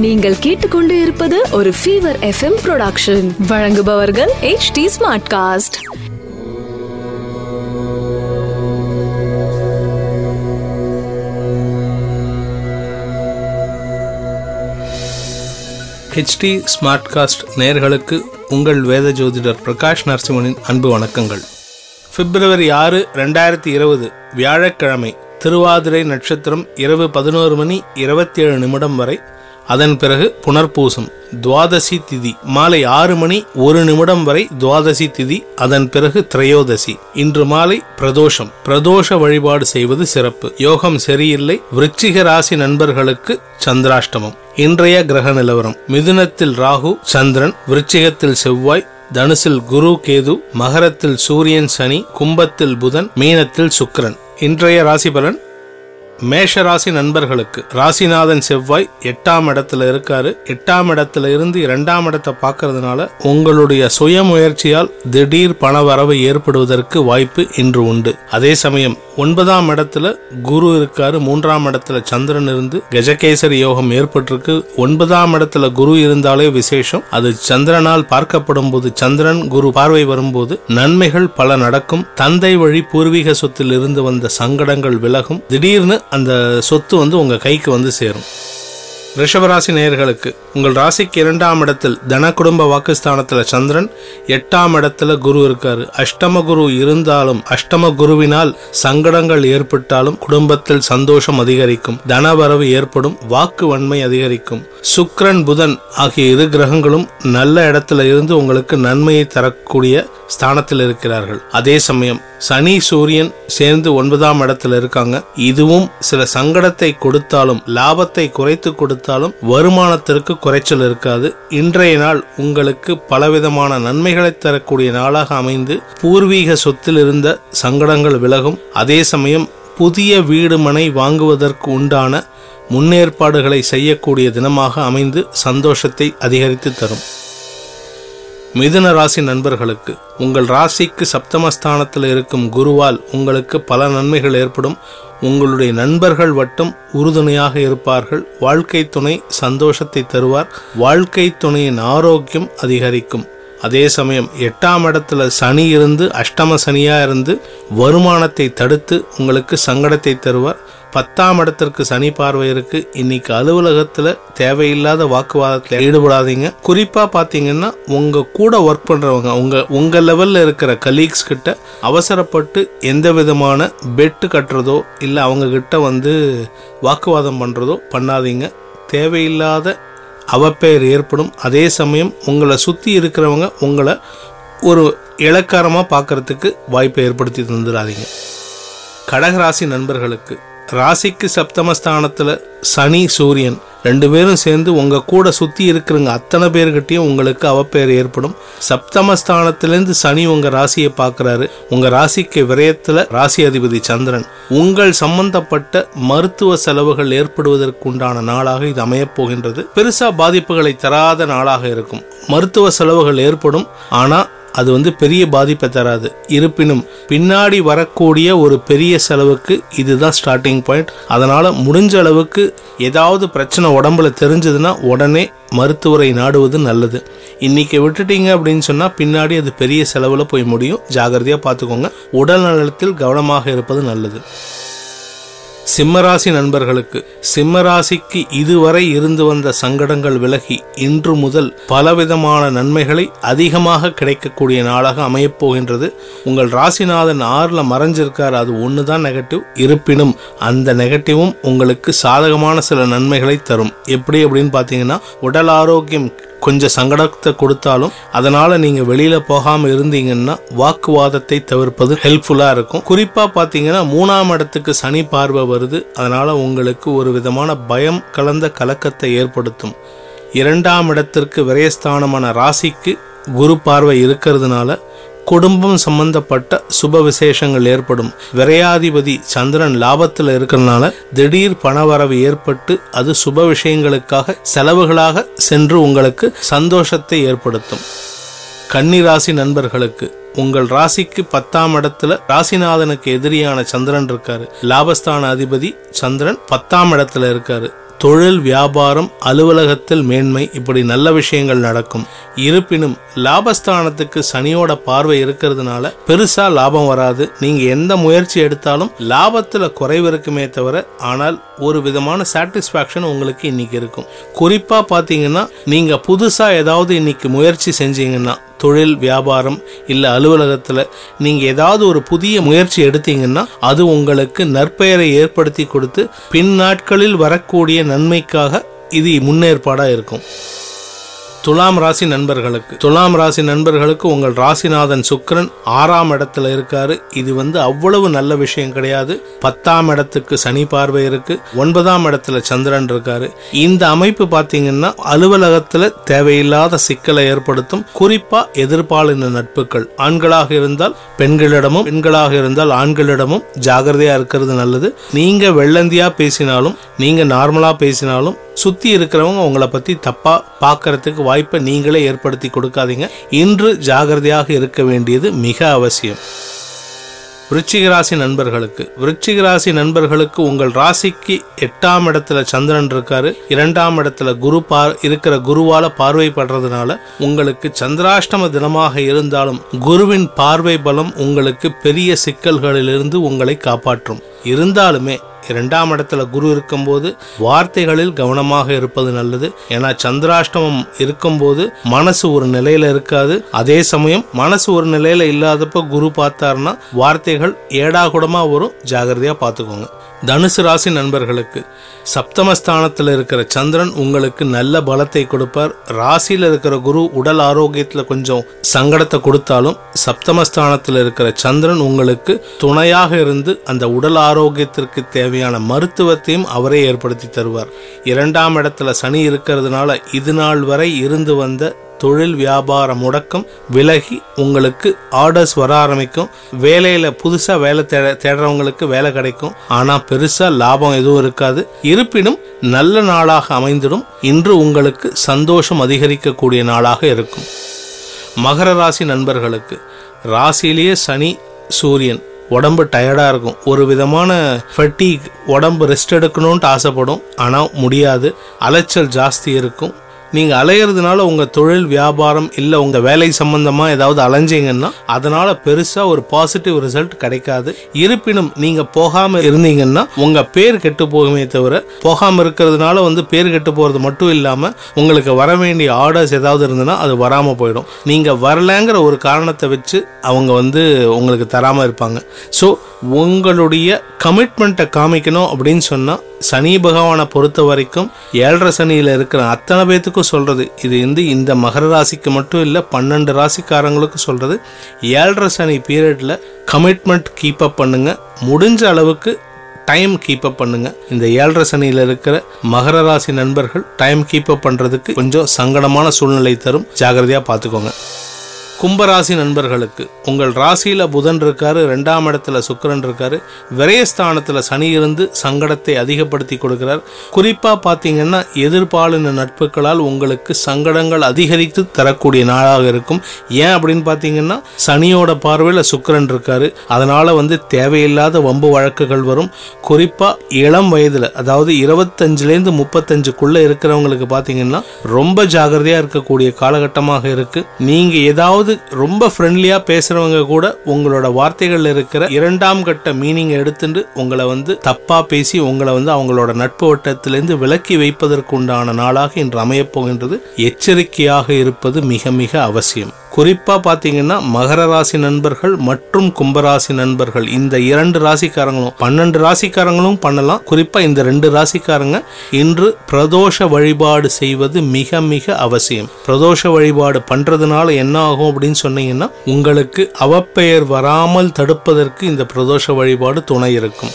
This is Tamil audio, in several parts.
நீங்கள் கேட்டுக்கொண்டு இருப்பது ஒரு ஃபீவர் எஃப்எம் ப்ரொடக்ஷன் வழங்குபவர்கள் H T Smartcast HT Smartcast நேயர்களுக்கு உங்கள் வேத ஜோதிடர் பிரகாஷ் நரசிம்மனின் அன்பு வணக்கங்கள். பிப்ரவரி ஆறு ரெண்டாயிரத்தி இருபது வியாழக்கிழமை திருவாதிரை நட்சத்திரம் இரவு பதினோரு மணி இருபத்தி ஏழு நிமிடம் வரை. அதன் பிறகு புனர்பூசம் துவாதசி திதி மாலை ஆறு மணி ஒரு நிமிடம் வரை துவாதசி திதி அதன் பிறகு திரையோதசி. இன்று மாலை பிரதோஷம் பிரதோஷ வழிபாடு செய்வது சிறப்பு. யோகம் சரியில்லை விருச்சிக ராசி நண்பர்களுக்கு சந்திராஷ்டமம். இன்றைய கிரக நிலவரம் மிதுனத்தில் ராகு சந்திரன் விருச்சிகத்தில் செவ்வாய் தனுசில் குரு கேது மகரத்தில் சூரியன் சனி கும்பத்தில் புதன் மீனத்தில் சுக்கிரன். இன்றைய ராசி பலன்? மேஷராசி நண்பர்களுக்கு ராசிநாதன் செவ்வாய் எட்டாம் இடத்துல இருக்காரு. எட்டாம் இடத்துல இருந்து இரண்டாம் இடத்தை பார்க்கறதுனால உங்களுடைய சுய முயற்சியால் திடீர் பணவரவு ஏற்படுவதற்கு வாய்ப்பு இன்று உண்டு. அதே சமயம் ஒன்பதாம் இடத்துல குரு இருக்காரு. மூன்றாம் இடத்துல சந்திரன் இருந்து கஜகேசரி யோகம் ஏற்பட்டிருக்கு. ஒன்பதாம் இடத்துல குரு இருந்தாலே விசேஷம். அது சந்திரனால் பார்க்கப்படும் போது சந்திரன் குரு பார்வை வரும்போது நன்மைகள் பல நடக்கும். தந்தை வழி பூர்வீக சொத்தில் இருந்து வந்த சங்கடங்கள் விலகும். திடீர்னு அந்த சொத்து வந்து உங்கள் கைக்கு வந்து சேரும். ரிஷபராசி நேயர்களுக்கு உங்கள் ராசிக்கு இரண்டாம் இடத்தில் தன குடும்ப வாக்குஸ்தானத்தில் சந்திரன் எட்டாம் இடத்துல குரு இருக்காரு. அஷ்டம குரு இருந்தாலும் அஷ்டம குருவினால் சங்கடங்கள் ஏற்பட்டாலும் குடும்பத்தில் சந்தோஷம் அதிகரிக்கும். தனவரவு ஏற்படும் வாக்கு வன்மை அதிகரிக்கும். சுக்ரன் புதன் ஆகிய இரு கிரகங்களும் நல்ல இடத்துல இருந்து உங்களுக்கு நன்மையை தரக்கூடிய ஸ்தானத்தில் இருக்கிறார்கள். அதே சமயம் சனி சூரியன் சேர்ந்து ஒன்பதாம் இடத்துல இருக்காங்க. இதுவும் சில சங்கடத்தை கொடுத்தாலும் லாபத்தை குறைத்து கொடுத்தாலும் வருமானத்திற்கு குறைச்சல் இருக்காது. இன்றைய நாள் உங்களுக்கு பலவிதமான நன்மைகளை தரக்கூடிய நாளாக அமைந்து பூர்வீக சொத்தில் இருந்த சங்கடங்கள் விலகும். அதே சமயம் புதிய வீடு மனை வாங்குவதற்கு உண்டான முன்னேற்பாடுகளை செய்யக்கூடிய தினமாக அமைந்து சந்தோஷத்தை அதிகரித்து தரும். மிதுன ராசி நண்பர்களுக்கு உங்கள் ராசிக்கு சப்தமஸ்தானத்தில் இருக்கும் குருவால் உங்களுக்கு பல நன்மைகள் ஏற்படும். உங்களுடைய நண்பர்கள் வட்டம் உறுதுணையாக இருப்பார்கள். வாழ்க்கை துணை சந்தோஷத்தை தருவார். வாழ்க்கை துணையின் ஆரோக்கியம் அதிகரிக்கும். அதே சமயம் எட்டாம் இடத்துல சனி இருந்து அஷ்டம சனியாக இருந்து வருமானத்தை தடுத்து உங்களுக்கு சங்கடத்தை தருவார். பத்தாம் இடத்திற்கு சனி பார்வை இருக்கு. இன்னைக்கு அலுவலகத்தில் தேவையில்லாத வாக்குவாதத்தில் ஈடுபடாதீங்க. குறிப்பாக பார்த்தீங்கன்னா உங்கள் கூட ஒர்க் பண்ணுறவங்க உங்கள் உங்கள் லெவலில் இருக்கிற கலீக்ஸ் கிட்ட அவசரப்பட்டு எந்த விதமான பெட்டு கட்டுறதோ இல்லை அவங்க கிட்ட வந்து வாக்குவாதம் பண்ணுறதோ பண்ணாதீங்க. தேவையில்லாத அவப்பெயர் ஏற்படும். அதே சமயம் உங்களை சுற்றி இருக்கிறவங்க உங்களை ஒரு இலக்காரமாக பார்க்கறதுக்கு வாய்ப்பை ஏற்படுத்தி தந்துடாதீங்க. கடகராசி நண்பர்களுக்கு ராசிக்கு சப்தமஸ்தானத்தில் சனி சூரியன் ரெண்டு பேரும் சேர்ந்து உங்க கூட சுத்தி இருக்கிறவங்க அத்தனை பேர்கிட்டயும் உங்களுக்கு அவப்பெயர் ஏற்படும். சப்தமஸ்தானத்திலிருந்து சனி உங்க ராசியை பார்க்குறாரு. உங்க ராசிக்கு விரயத்துல ராசி அதிபதி சந்திரன். உங்கள் சம்பந்தப்பட்ட மருத்துவ செலவுகள் ஏற்படுவதற்கு உண்டான நாளாக இது அமையப் போகின்றது. பெருசா பாதிப்புகளை தராத நாளாக இருக்கும். மருத்துவ செலவுகள் ஏற்படும். ஆனா அது வந்து பெரிய பாதிப்பை தராது. இருப்பினும் பின்னாடி வரக்கூடிய ஒரு பெரிய செலவுக்கு இதுதான் ஸ்டார்டிங் பாயிண்ட் அதனால் முடிஞ்ச அளவுக்கு ஏதாவது பிரச்சனை உடம்புல தெரிஞ்சதுன்னா உடனே மருத்துவரை நாடுவது நல்லது. இன்னைக்கு விட்டுட்டீங்க அப்படின்னு சொன்னால் பின்னாடி அது பெரிய செலவில் போய் முடியும். ஜாகிரதையாக பார்த்துக்கோங்க. உடல் நலத்தில் கவனமாக இருப்பது நல்லது. சிம்மராசி நண்பர்களுக்கு சிம்மராசிக்கு இதுவரை இருந்து வந்த சங்கடங்கள் விலகி இன்று முதல் பலவிதமான நன்மைகளை அதிகமாக கிடைக்கக்கூடிய நாளாக அமையப்போகின்றது. உங்கள் ராசிநாதன் ஆறுல மறைஞ்சிருக்கார் அது ஒண்ணுதான் நெகட்டிவ் இருப்பினும் அந்த நெகட்டிவும் உங்களுக்கு சாதகமான சில நன்மைகளை தரும். எப்படி அப்படின்னு பாத்தீங்கன்னா உடல் ஆரோக்கியம் கொஞ்சம் சங்கடத்தை கொடுத்தாலும் அதனால நீங்க வெளியில போகாம இருந்தீங்கன்னா வாக்குவாதத்தை தவிர்ப்பது ஹெல்ப்ஃபுல்லா இருக்கும். குறிப்பா பாத்தீங்கன்னா மூணாம் இடத்துக்கு சனி பார்வை வருது. அதனால உங்களுக்கு ஒரு விதமான பயம் கலந்த கலக்கத்தை ஏற்படுத்தும். இரண்டாம் இடத்திற்கு விரயஸ்தானமான ராசிக்கு குரு பார்வை இருக்கிறதுனால குடும்பம் சம்பந்தப்பட்ட சுப விசேஷங்கள் ஏற்படும். விரையாதிபதி சந்திரன் லாபத்தில் இருக்கிறனால திடீர் பணவரவு ஏற்பட்டு அது சுப விஷயங்களுக்காக செலவுகளாக சென்று உங்களுக்கு சந்தோஷத்தை ஏற்படுத்தும். கன்னிராசி நண்பர்களுக்கு உங்கள் ராசிக்கு பத்தாம் இடத்துல ராசிநாதனுக்கு எதிரியான சந்திரன் இருக்காரு. லாபஸ்தான அதிபதி சந்திரன் பத்தாம் இடத்துல இருக்காரு. தொழில் வியாபாரம் அலுவலகத்தில் மேன்மை இப்படி நல்ல விஷயங்கள் நடக்கும். இருப்பினும் லாபஸ்தானத்துக்கு சனியோட பார்வை இருக்கிறதுனால பெருசா லாபம் வராது. நீங்க எந்த முயற்சி எடுத்தாலும் லாபத்துல குறைவு இருக்குமே தவிர ஆனால் ஒரு விதமான சாட்டிஸ்பாக்சன் உங்களுக்கு இன்னைக்கு இருக்கும். குறிப்பா பாத்தீங்கன்னா நீங்க புதுசா ஏதாவது இன்னைக்கு முயற்சி செஞ்சீங்கன்னா தொழில் வியாபாரம் இல்லை அலுவலகத்தில் நீங்கள் ஏதாவது ஒரு புதிய முயற்சி எடுத்தீங்கன்னா அது உங்களுக்கு நற்பெயரை ஏற்படுத்தி கொடுத்து பின் நாட்களில் வரக்கூடிய நன்மைக்காக இது முன்னேற்பாடாக இருக்கும். துலாம் ராசி நண்பர்களுக்கு. துலாம் ராசி நண்பர்களுக்கு உங்கள் ராசிநாதன் சுக்கரன் ஆறாம் இடத்துல இருக்காரு. இது வந்து அவ்வளவு நல்ல விஷயம் கிடையாது. பத்தாம் இடத்துக்கு சனி பார்வை இருக்கு. ஒன்பதாம் இடத்துல சந்திரன் இருக்காரு. இந்த அமைப்பு பாத்தீங்கன்னா அலுவலகத்துல தேவையில்லாத சிக்கலை ஏற்படுத்தும். குறிப்பா எதிர்பாலின நட்புகள். ஆண்களாக இருந்தால் பெண்களிடமும் பெண்களாக இருந்தால் ஆண்களிடமும் ஜாகிரதையா இருக்கிறது நல்லது. நீங்க வெள்ளந்தியா பேசினாலும் நீங்க நார்மலா பேசினாலும் சுற்றி இருக்கிறவங்க உங்களை பற்றி தப்பாக பார்க்கறதுக்கு வாய்ப்பை நீங்களே ஏற்படுத்தி கொடுக்காதீங்க. இன்று ஜாகிரதையாக இருக்க வேண்டியது மிக அவசியம். விருச்சிகராசி நண்பர்களுக்கு. விருச்சிகராசி நண்பர்களுக்கு உங்கள் ராசிக்கு எட்டாம் இடத்துல சந்திரன் இருக்காரு. இரண்டாம் இடத்துல குரு பார் இருக்கிற குருவால பார்வைப்படுறதுனால உங்களுக்கு சந்திராஷ்டம தினமாக இருந்தாலும் குருவின் பார்வை பலம் உங்களுக்கு பெரிய சிக்கல்களிலிருந்து உங்களை காப்பாற்றும். இருந்தாலுமே இரண்டாம் இடத்துல குரு இருக்கும்போது வார்த்தைகளில் கவனமாக இருப்பது நல்லது. ஏன்னா சந்திராஷ்டமம் இருக்கும்போது மனசு ஒரு நிலையில இருக்காது. அதே சமயம் மனசு ஒரு நிலையில இல்லாதப்ப குரு பார்த்தாருன்னா வார்த்தைகள் ஏடாகுடமா வரும். ஜாகிரதையா பார்த்துக்கோங்க. தனுசு ராசி நண்பர்களுக்கு சப்தமஸ்தானத்தில் இருக்கிற சந்திரன் உங்களுக்கு நல்ல பலத்தை கொடுப்பார். ராசியில் இருக்கிற குரு உடல் ஆரோக்கியத்தில் கொஞ்சம் சங்கடத்தை கொடுத்தாலும் சப்தமஸ்தானத்தில் இருக்கிற சந்திரன் உங்களுக்கு துணையாக இருந்து அந்த உடல் ஆரோக்கியத்திற்கு தேவையான மருத்துவத்தையும் அவரே ஏற்படுத்தி தருவார். இரண்டாம் இடத்துல சனி இருக்கிறதுனால இது நாள் வரை இருந்து வந்த தொழில் வியாபார முடக்கம் விலகி உங்களுக்கு ஆர்டர்ஸ் வர ஆரம்பிக்கும். வேலையில புதுசா வேலை தேட தேடுறவங்களுக்கு வேலை கிடைக்கும். ஆனா பெருசா லாபம் எதுவும் இருக்காது. இருப்பினும் நல்ல நாளாக அமைந்திடும். இன்று உங்களுக்கு சந்தோஷம் அதிகரிக்கக்கூடிய நாளாக இருக்கும். மகர ராசி நண்பர்களுக்கு ராசியிலேயே சனி சூரியன். உடம்பு டயர்டாக இருக்கும். ஒரு விதமான ஃபட்டிக் உடம்பு ரெஸ்ட் எடுக்கணும்ன்ட்டு ஆசைப்படும். ஆனால் முடியாது. அலைச்சல் ஜாஸ்தி இருக்கும். நீங்கள் அலையிறதுனால உங்கள் தொழில் வியாபாரம் இல்லை உங்கள் வேலை சம்பந்தமாக ஏதாவது அலைஞ்சீங்கன்னா அதனால் பெருசாக ஒரு பாசிட்டிவ் ரிசல்ட் கிடைக்காது. இருப்பினும் நீங்கள் போகாமல் இருந்தீங்கன்னா உங்கள் பேர் கெட்டு போகுமே தவிர போகாமல் இருக்கிறதுனால வந்து பேர் கெட்டு போகிறது மட்டும் இல்லாமல் உங்களுக்கு வர வேண்டிய ஆர்டர்ஸ் ஏதாவது இருந்ததுன்னா அது வராமல் போயிடும். நீங்கள் வரலங்கிற ஒரு காரணத்தை வச்சு அவங்க வந்து உங்களுக்கு தராமல் இருப்பாங்க. ஸோ உங்களுடைய கமிட்மெண்ட்டை காமிக்கணும் அப்படின்னு சொன்னால் சனி பகவானை பொறுத்த வரைக்கும் ஏழரை சனியில் இருக்கிற அத்தனை பேத்துக்கும் சொல்கிறது இது வந்து இந்த மகர ராசிக்கு மட்டும் இல்லை பன்னெண்டு ராசிக்காரங்களுக்கும் சொல்கிறது ஏழரை சனி பீரியடில் கமிட்மெண்ட் கீப் அப் முடிஞ்ச அளவுக்கு டைம் கீப் அப் இந்த ஏழரை சனியில் இருக்கிற மகர ராசி நண்பர்கள் டைம் கீப் அப் பண்ணுறதுக்கு கொஞ்சம் சங்கடமான சூழ்நிலை தரும். ஜாகிரதையாக பார்த்துக்கோங்க. கும்பராசி நண்பர்களுக்கு உங்கள் ராசியில் புதன் இருக்காரு ரெண்டாம் இடத்துல சுக்கரன் இருக்காரு விரயஸ்தானத்தில் சனி இருந்து சங்கடத்தை அதிகப்படுத்தி கொடுக்கிறார். குறிப்பாக பார்த்தீங்கன்னா எதிர்பாலின நட்புகளால் உங்களுக்கு சங்கடங்கள் அதிகரித்து தரக்கூடிய நாளாக இருக்கும். ஏன் அப்படின்னு பார்த்தீங்கன்னா சனியோட பார்வையில் சுக்கரன் இருக்காரு. அதனால வந்து தேவையில்லாத வம்பு வழக்குகள் வரும். குறிப்பாக இளம் வயதில் அதாவது இருபத்தஞ்சுலேருந்து முப்பத்தஞ்சுக்குள்ளே இருக்கிறவங்களுக்கு பார்த்தீங்கன்னா ரொம்ப ஜாகிரதையாக இருக்கக்கூடிய காலகட்டமாக இருக்குது நீங்கள் ஏதாவது ரொம்ப ஃப்ரெண்ட்லியாக பேசுறவங்க கூட உங்களோட வார்த்தைகளில் இருக்கிற இரண்டாம் கட்ட மீனிங் எடுத்துட்டு உங்களை வந்து தப்பாக பேசி உங்களை வந்து அவங்களோட நட்பு வட்டத்திலிருந்து விலக்கி வைப்பதற்கு உண்டான நாளாக இன்று அமையப் போகின்றது. எச்சரிக்கையாக இருப்பது மிக மிக அவசியம். குறிப்பாக பார்த்தீங்கன்னா மகர ராசி நண்பர்கள் மற்றும் கும்பராசி நண்பர்கள். இந்த இரண்டு ராசிக்காரங்களும் பன்னெண்டு ராசிக்காரங்களும் பண்ணலாம். குறிப்பாக இந்த ரெண்டு ராசிக்காரங்க இன்று பிரதோஷ வழிபாடு செய்வது மிக மிக அவசியம். பிரதோஷ வழிபாடு பண்ணுறதுனால என்ன ஆகும் அப்படின்னு சொன்னீங்கன்னா உங்களுக்கு அவப்பெயர் வராமல் தடுப்பதற்கு இந்த பிரதோஷ வழிபாடு துணை இருக்கும்.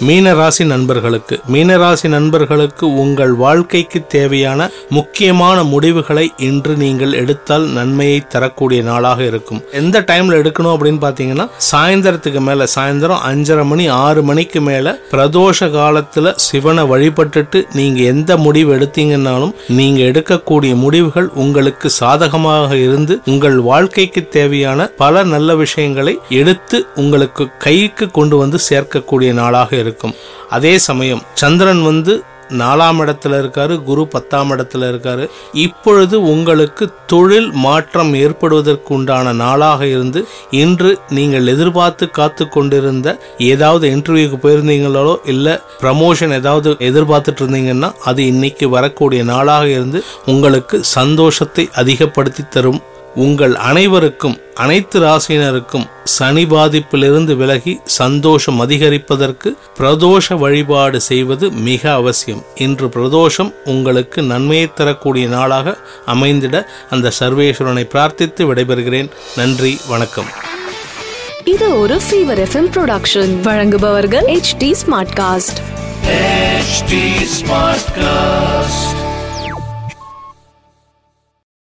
மீனராசி நண்பர்களுக்கு மீனராசி நண்பர்களுக்கு உங்கள் வாழ்க்கைக்கு தேவையான முக்கியமான முடிவுகளை இன்று நீங்கள் எடுத்தால் நன்மையை தரக்கூடிய நாளாக இருக்கும். எந்த டைம்ல எடுக்கணும் அப்படின்னு பாத்தீங்கன்னா சாயந்தரத்துக்கு மேல சாயந்தரம் அஞ்சரை மணி ஆறு மணிக்கு மேல பிரதோஷ காலத்துல சிவனை வழிபட்டுட்டு நீங்க எந்த முடிவு எடுத்தீங்கன்னாலும் நீங்க எடுக்கக்கூடிய முடிவுகள் உங்களுக்கு சாதகமாக இருந்து உங்கள் வாழ்க்கைக்கு தேவையான பல நல்ல விஷயங்களை எடுத்து உங்களுக்கு கைக்கு கொண்டு வந்து சேர்க்கக்கூடிய நாளாக இருக்கும். அதே சமயம் சந்திரன் வந்து நாலாம் இடத்துல இருக்காரு குரு பத்தாம் இடத்துல இருக்காரு. இப்பொழுது உங்களுக்கு தொழில் மாற்றம் ஏற்படுவதற்கு உண்டான நாளாக இருந்து இன்று நீங்கள் எதிர்பார்த்து காத்து கொண்டிருந்த ஏதாவது இன்டர்வியூக்கு போயிருந்தீங்களோ இல்ல ப்ரமோஷன் ஏதாவது எதிர்பார்த்துட்டு இருந்தீங்கன்னா அது இன்னைக்கு வரக்கூடிய நாளாக இருந்து உங்களுக்கு சந்தோஷத்தை அதிகப்படுத்தி தரும் உங்கள் அனைவருக்கும் அனைத்து ராசியினருக்கும் சனி பாதிப்பிலிருந்து விலகி சந்தோஷம் அதிகரிப்பதற்கு பிரதோஷ வழிபாடு செய்வது மிக அவசியம். இன்று பிரதோஷம் உங்களுக்கு நன்மையை தரக்கூடிய நாளாக அமைந்திட அந்த சர்வேஸ்வரனை பிரார்த்தித்து விடைபெறுகிறேன். நன்றி வணக்கம். இது ஒரு ஃபீவர் எஃப்எம் ப்ரொடக்ஷன் வழங்குபவர்கள் H T Smartcast HT Smartcast.